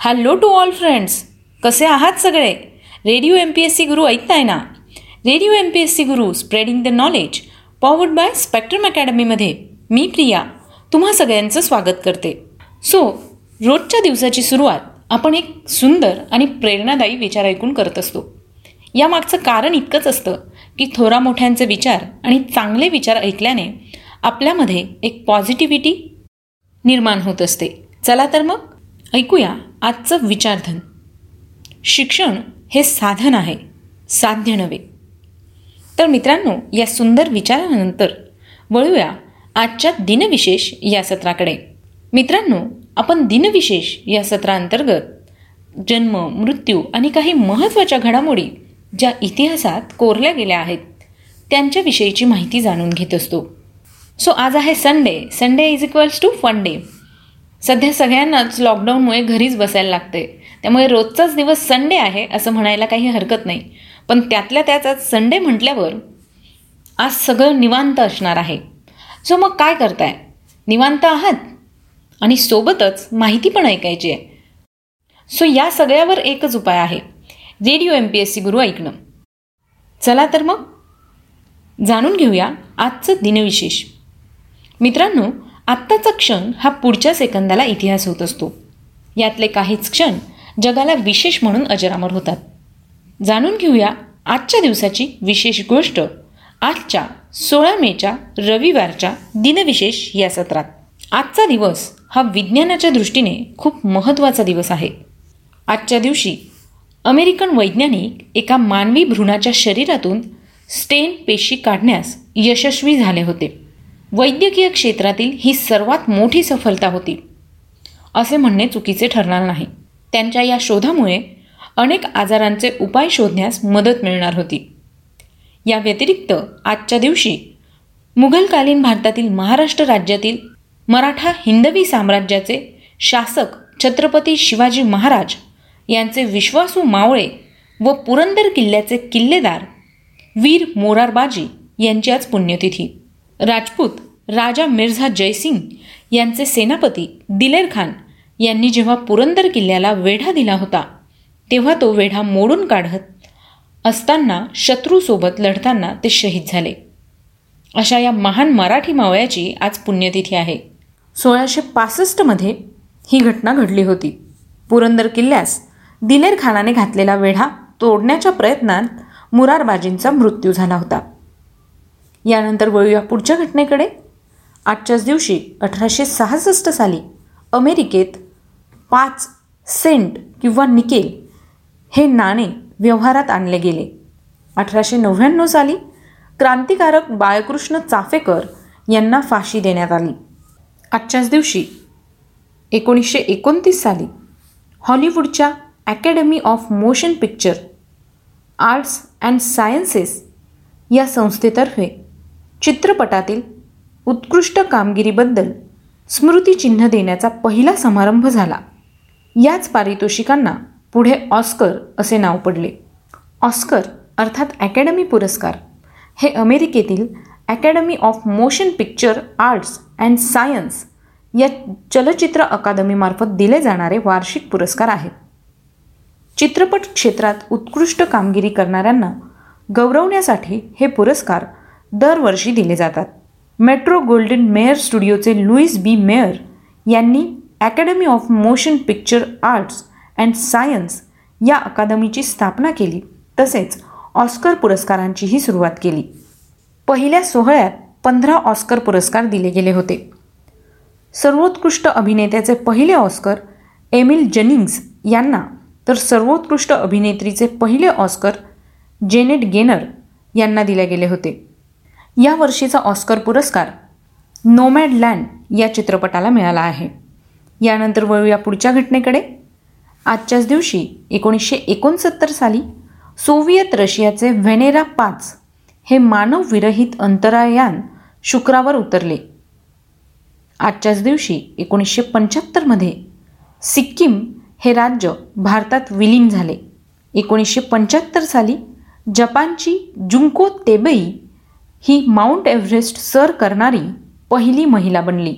Hello to all friends कसे आहात सगळे? Radio M P S C Guru ऐकताय ना? Radio M P S C Guru spreading the knowledge powered by spectrum अकॅडमीमध्ये मी प्रिया तुम्हा सगळ्यांचं स्वागत करते. सो रोजच्या दिवसाची सुरुवात आपण एक सुंदर आणि प्रेरणादायी विचार ऐकून करत असतो. यामागचं कारण इतकंच असतं की थोरा मोठ्यांचे विचार आणि चांगले विचार ऐकल्याने आपल्यामध्ये एक पॉझिटिव्हिटी निर्माण होत असते. चला तर मग ऐकूया आजचं विचारधन. शिक्षण हे साधन आहे साध्य नव्हे. तर मित्रांनो या सुंदर विचारानंतर वळूया आजच्या दिनविशेष या सत्राकडे. मित्रांनो आपण दिनविशेष या सत्रांतर्गत जन्म मृत्यू आणि काही महत्त्वाच्या घडामोडी ज्या इतिहासात कोरल्या गेल्या आहेत त्यांच्याविषयीची माहिती जाणून घेत असतो. सो आज आहे Sunday Sunday is equals to fun day सध्या सगळ्यांनाच लॉकडाऊनमुळे घरीच बसायला लागते त्यामुळे रोजचाच दिवस संडे आहे असं म्हणायला काही हरकत नाही. पण त्यातल्या त्याच आज संडे म्हटल्यावर आज सगळं निवांत असणार आहे. सो मग काय करताय? निवांत आहात? आणि सोबतच माहिती पण ऐकायची आहे. सो या सगळ्यावर एकच उपाय आहे. Radio M P S C Guru ऐकणं. चला तर मग जाणून घेऊया आजचं दिनविशेष. मित्रांनो आत्ताचा क्षण हा पुढच्या सेकंदाला इतिहास होत असतो. यातले काहीच क्षण जगाला विशेष म्हणून अजरामर होतात. जाणून घेऊया आजच्या दिवसाची विशेष गोष्ट आजच्या सोळा मेच्या रविवारच्या दिनविशेष या सत्रात. आजचा दिवस हा विज्ञानाच्या दृष्टीने खूप महत्त्वाचा दिवस आहे. आजच्या दिवशी अमेरिकन वैज्ञानिक एका मानवी भ्रूणाच्या शरीरातून स्टेन पेशी काढण्यास यशस्वी झाले होते. वैद्यकीय क्षेत्रातील ही सर्वात मोठी सफलता होती. असे म्हणणे चुकीचे ठरणार नाही. त्यांच्या या शोधामुळे अनेक आजारांचे उपाय शोधण्यास मदत मिळणार होती. या व्यतिरिक्त आजच्या दिवशी मुघलकालीन भारतातील महाराष्ट्र राज्यातील मराठा हिंदवी साम्राज्याचे शासक छत्रपती शिवाजी महाराज यांचे विश्वासू मावळे व पुरंदर किल्ल्याचे किल्लेदार वीर मोरारबाजी यांची आज पुण्यतिथी. राजपूत राजा मिर्झा जयसिंग यांचे सेनापती दिलेर खान यांनी जेव्हा पुरंदर किल्ल्याला वेढा दिला होता तेव्हा तो वेढा मोडून काढत असताना शत्रूसोबत लढताना ते शहीद झाले. अशा या महान मराठी मावळ्याची आज पुण्यतिथी आहे. सोळाशे पासष्टमध्ये ही घटना घडली होती. पुरंदर किल्ल्यास दिलेर खानाने घातलेला वेढा तोडण्याच्या प्रयत्नात मुरारबाजींचा मृत्यू झाला होता. यानंतर वळूया पुढच्या घटनेकडे. आजच्याच दिवशी अठराशे सहासष्ट साली अमेरिकेत पाच सेंट किंवा निकेल हे नाणे व्यवहारात आणले गेले. अठराशे नव्याण्णव साली क्रांतिकारक बाळकृष्ण चाफेकर यांना फाशी देण्यात आली. आजच्याच दिवशी एकोणीसशे एकोणतीस साली हॉलिवूडच्या Academy of Motion Picture Arts and Sciences या संस्थेतर्फे चित्रपटातील उत्कृष्ट कामगिरीबद्दल स्मृतिचिन्ह देण्याचा पहिला समारंभ झाला. याच पारितोषिकांना पुढे ऑस्कर असे नाव पडले. ऑस्कर अर्थात अकॅडमी पुरस्कार. हे अमेरिकेतील Academy of Motion Picture Arts and Science या चलचित्र अकादमीमार्फत दिले जाणारे वार्षिक पुरस्कार आहेत. चित्रपट क्षेत्रात उत्कृष्ट कामगिरी करणाऱ्यांना गौरवण्यासाठी हे पुरस्कार दरवर्षी दिले जातात. मेट्रो गोल्डन मेयर स्टुडिओचे लुईस बी मेयर यांनी Academy of Motion Picture Arts and Science या अकादमीची स्थापना केली. तसेच ऑस्कर पुरस्कारांचीही सुरुवात केली. पहिल्या सोहळ्यात पंधरा ऑस्कर पुरस्कार दिले गेले होते. सर्वोत्कृष्ट अभिनेत्याचे पहिले ऑस्कर एमिल जनिंग्स यांना तर सर्वोत्कृष्ट अभिनेत्रीचे पहिले ऑस्कर जेनेट गेनर यांना दिले गेले होते. या वर्षीचा ऑस्कर पुरस्कार नोमॅड लँड या चित्रपटाला मिळाला आहे. यानंतर वळूया पुढच्या घटनेकडे. आजच्याच दिवशी एकोणीसशे एकोणसत्तर साली सोव्हिएत रशियाचे व्हेनेरा पाच हे मानवविरहित अंतरायान शुक्रावर उतरले. आजच्याच दिवशी एकोणीसशे पंच्याहत्तरमध्ये सिक्कीम हे राज्य भारतात विलीन झाले. एकोणीसशे पंच्याहत्तर साली जपानची जुंको तेबई ही माउंट एव्हरेस्ट सर करणारी पहिली महिला बनली.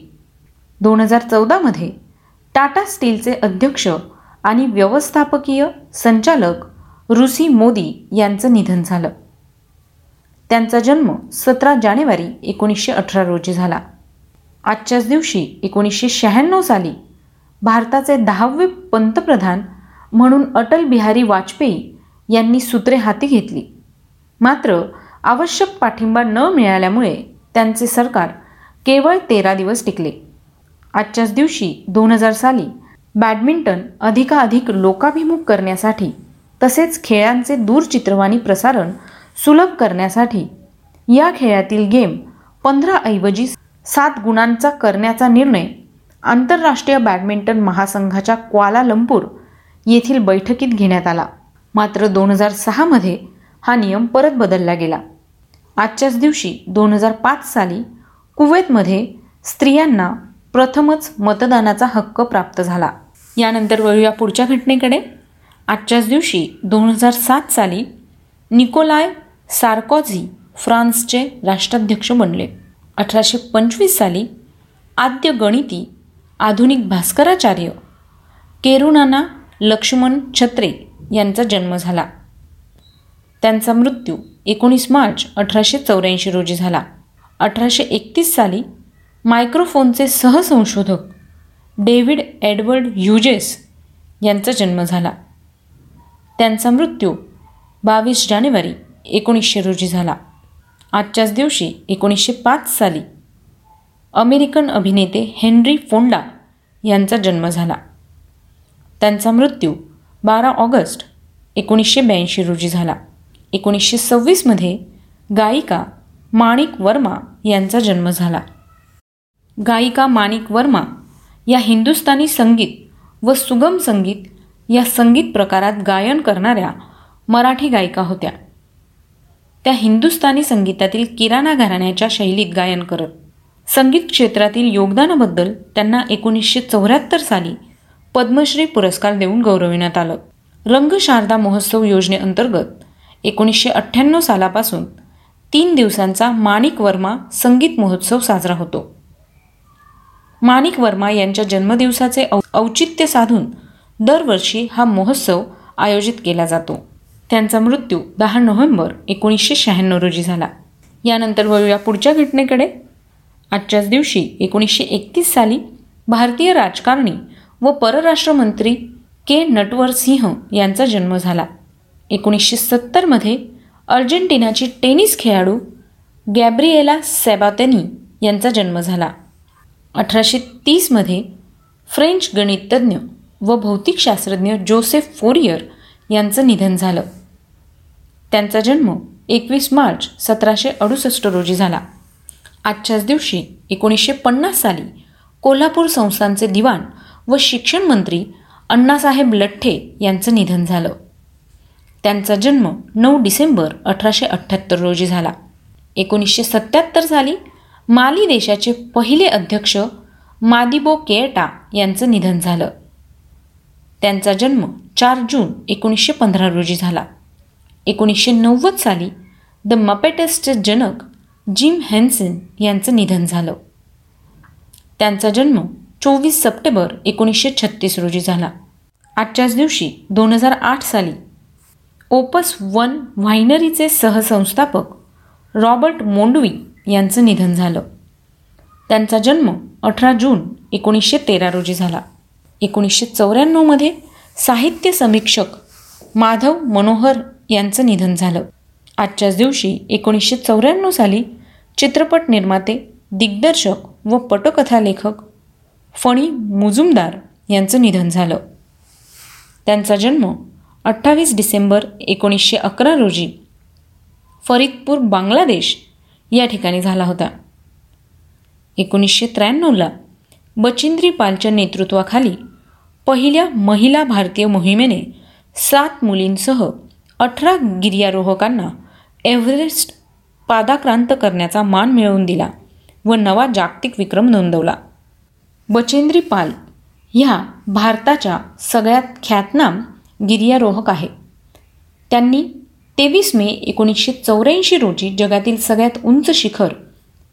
दोन हजार चौदामध्ये टाटा स्टीलचे अध्यक्ष आणि व्यवस्थापकीय संचालक रुसी मोदी यांचं निधन झालं. त्यांचा जन्म सतरा जानेवारी एकोणीसशे अठरा रोजी झाला. आजच्याच दिवशी एकोणीसशे शहाण्णव साली भारताचे दहावे पंतप्रधान म्हणून अटल बिहारी वाजपेयी यांनी सूत्रे हाती घेतली. मात्र आवश्यक पाठिंबा न मिळाल्यामुळे त्यांचे सरकार केवळ तेरा दिवस टिकले. आजच्याच दिवशी दोन हजार साली बॅडमिंटन अधिकाधिक लोकाभिमुख करण्यासाठी तसेच खेळांचे दूरचित्रवाणी प्रसारण सुलभ करण्यासाठी या खेळातील गेम पंधराऐवजी सात गुणांचा करण्याचा निर्णय आंतरराष्ट्रीय बॅडमिंटन महासंघाच्या क्वालालंपूर येथील बैठकीत घेण्यात आला. मात्र दोन हजार सहामध्ये हा नियम परत बदलला गेला. आजच्याच दिवशी दोन हजार पाच साली कुवेतमध्ये स्त्रियांना प्रथमच मतदानाचा हक्क प्राप्त झाला. यानंतर वळूया पुढच्या घटनेकडे. आजच्याच दिवशी दोन हजार सात साली निकोलाय सार्कॉझी फ्रान्सचे राष्ट्राध्यक्ष बनले. अठराशे पंचवीस साली आद्य गणिती आधुनिक भास्कराचार्य केरुनाना लक्ष्मण छत्रे यांचा जन्म झाला. त्यांचा मृत्यू एकोणीस मार्च अठराशे चौऱ्याऐंशी रोजी झाला. अठराशे एकतीस साली मायक्रोफोनचे सहसंशोधक डेव्हिड एडवर्ड ह्युजेस यांचा जन्म झाला. त्यांचा मृत्यू बावीस जानेवारी एकोणीसशे रोजी झाला. आजच्याच दिवशी एकोणीसशे पाच साली अमेरिकन अभिनेते हेनरी फोंडा यांचा जन्म झाला. त्यांचा मृत्यू बारा ऑगस्ट एकोणीसशे ब्याऐंशी रोजी झाला. एकोणीसशे सव्वीसमध्ये गायिका माणिक वर्मा यांचा जन्म झाला. गायिका माणिक वर्मा या हिंदुस्थानी संगीत व सुगम संगीत या संगीत प्रकारात गायन करणाऱ्या मराठी गायिका होत्या. त्या हिंदुस्थानी संगीतातील किराणा घराण्याच्या शैलीत गायन करत संगीत क्षेत्रातील योगदानाबद्दल त्यांना एकोणीसशे चौऱ्याहत्तर साली पद्मश्री पुरस्कार देऊन गौरविण्यात आलं. रंग शारदा महोत्सव योजनेअंतर्गत एकोणीसशे अठ्ठ्याण्णव सालापासून तीन दिवसांचा माणिक वर्मा संगीत महोत्सव साजरा होतो. माणिक वर्मा यांच्या जन्मदिवसाचे औ औचित्य साधून दरवर्षी हा महोत्सव आयोजित केला जातो. त्यांचा मृत्यू दहा नोव्हेंबर एकोणीसशे शहाण्णव रोजी झाला. यानंतर वळूया पुढच्या घटनेकडे. आजच्याच दिवशी एकोणीसशे एकतीस साली भारतीय राजकारणी व परराष्ट्रमंत्री के नटवर सिंह यांचा जन्म झाला. एकोणीसशे सत्तरमध्ये अर्जेंटिनाची टेनिस खेळाडू गॅब्रिएला सॅबातेनी यांचा जन्म झाला. अठराशे तीसमध्ये फ्रेंच गणिततज्ञ व भौतिकशास्त्रज्ञ जोसेफ फोरियर यांचं निधन झालं. त्यांचा जन्म एकवीस मार्च सतराशे अडुसष्ट रोजी झाला. आजच्याच दिवशी एकोणीसशे पन्नास साली कोल्हापूर संस्थांचे दिवाण व शिक्षण मंत्री अण्णासाहेब लठ्ठे यांचं निधन झालं. त्यांचा जन्म नऊ डिसेंबर अठराशे अठ्ठ्याहत्तर रोजी झाला. एकोणीसशे सत्त्याहत्तर साली माली देशाचे पहिले अध्यक्ष मादिबो केटा यांचं निधन झालं. त्यांचा जन्म चार जून एकोणीसशे पंधरा रोजी झाला. एकोणीसशे नव्वद साली द मपेटसचे जनक जिम हॅन्सन यांचं निधन झालं. त्यांचा जन्म चोवीस सप्टेंबर एकोणीसशे छत्तीस रोजी झाला. आजच्याच दिवशी दोन हजार आठ साली ओपस वन व्हायनरीचे सहसंस्थापक रॉबर्ट मोंडवी यांचं निधन झालं. त्यांचा जन्म अठरा जून एकोणीसशे तेरा रोजी झाला. एकोणीसशे चौऱ्याण्णवमध्ये साहित्य समीक्षक माधव मनोहर यांचं निधन झालं. आजच्याच दिवशी एकोणीसशे चौऱ्याण्णव साली चित्रपट निर्माते दिग्दर्शक व पटकथा लेखक फणी मुजुमदार यांचं निधन झालं. त्यांचा जन्म अठ्ठावीस डिसेंबर एकोणीसशे अकरा रोजी फरीदपूर बांगलादेश या ठिकाणी झाला होता. एकोणीसशे त्र्याण्णवला बचिंद्री पालच्या नेतृत्वाखाली पहिल्या महिला भारतीय मोहिमेने सात मुलींसह अठरा गिर्यारोहकांना एव्हरेस्ट पादाक्रांत करण्याचा मान मिळवून दिला व नवा जागतिक विक्रम नोंदवला. बचेंद्री पाल ह्या भारताच्या सगळ्यात ख्यातनाम गिर्यारोहक आहे. त्यांनी तेवीस मे एकोणीसशे चौऱ्याऐंशी रोजी जगातील सगळ्यात उंच शिखर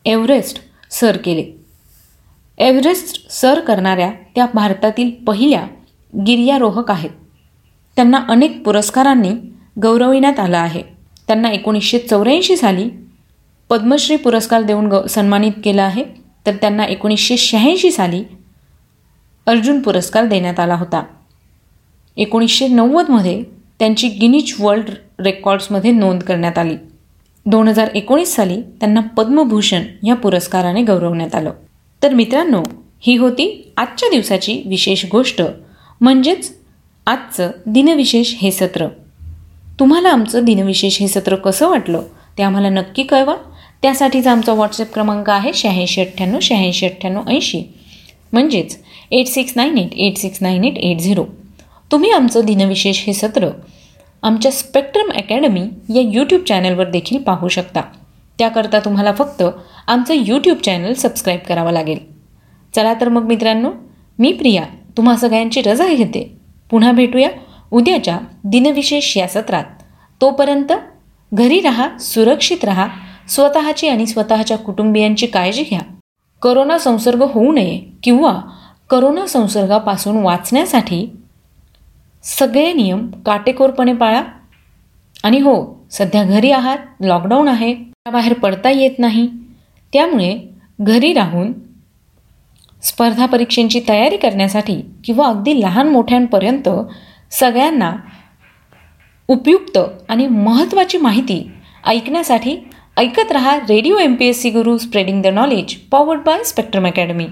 एव्हरेस्ट सर केले. एव्हरेस्ट सर करणाऱ्या त्या भारतातील पहिल्या गिर्यारोहक आहेत. त्यांना अनेक पुरस्कारांनी गौरविण्यात आलं आहे. त्यांना एकोणीसशे चौऱ्याऐंशी साली पद्मश्री पुरस्कार देऊन गौ सन्मानित केलं आहे. तर त्यांना एकोणीसशे शहाऐंशी साली अर्जुन पुरस्कार देण्यात आला होता. एकोणीसशे नव्वदमध्ये त्यांची गिनीज वर्ल्ड रेकॉर्ड्समध्ये नोंद करण्यात आली. दोन हजार एकोणीस साली त्यांना पद्मभूषण या पुरस्काराने गौरवण्यात आलं. तर मित्रांनो ही होती आजच्या दिवसाची विशेष गोष्ट. म्हणजेच आजचं दिनविशेष हे सत्र. तुम्हाला आमचं दिनविशेष हे सत्र कसं वाटलं ते आम्हाला नक्की कळवा. त्यासाठीचा आमचा व्हॉट्सअप क्रमांक आहे शहाऐंशी अठ्ठ्याण्णव शहाऐंशी अठ्ठ्याण्णव ऐंशी. म्हणजेच eight six nine eight eight six nine eight eight zero तुम्ही आमचं दिनविशेष हे सत्र आमच्या स्पेक्ट्रम अकॅडमी या यूट्यूब चॅनलवर देखील पाहू शकता. त्याकरता तुम्हाला फक्त आमचं यूट्यूब चॅनल सबस्क्राईब करावं लागेल. चला तर मग मित्रांनो मी प्रिया तुम्हा सगळ्यांची रजा घेते. पुन्हा भेटूया उद्याच्या दिनविशेष या सत्रात. तोपर्यंत घरी राहा सुरक्षित राहा स्वतःची आणि स्वतःच्या कुटुंबियांची काळजी घ्या. करोना संसर्ग होऊ नये किंवा करोना संसर्गापासून वाचण्यासाठी सगळे नियम काटेकोरपणे पाळा. आणि हो सध्या घरी आहात लॉकडाऊन आहे बाहेर पडता येत नाही. त्यामुळे घरी राहून स्पर्धा परीक्षेंची तयारी करण्यासाठी किंवा अगदी लहान मोठ्यांपर्यंत सगळ्यांना उपयुक्त आणि महत्त्वाची माहिती ऐकण्यासाठी ऐकत रहा Radio M P S C Guru spreading the knowledge powered by Spectrum Academy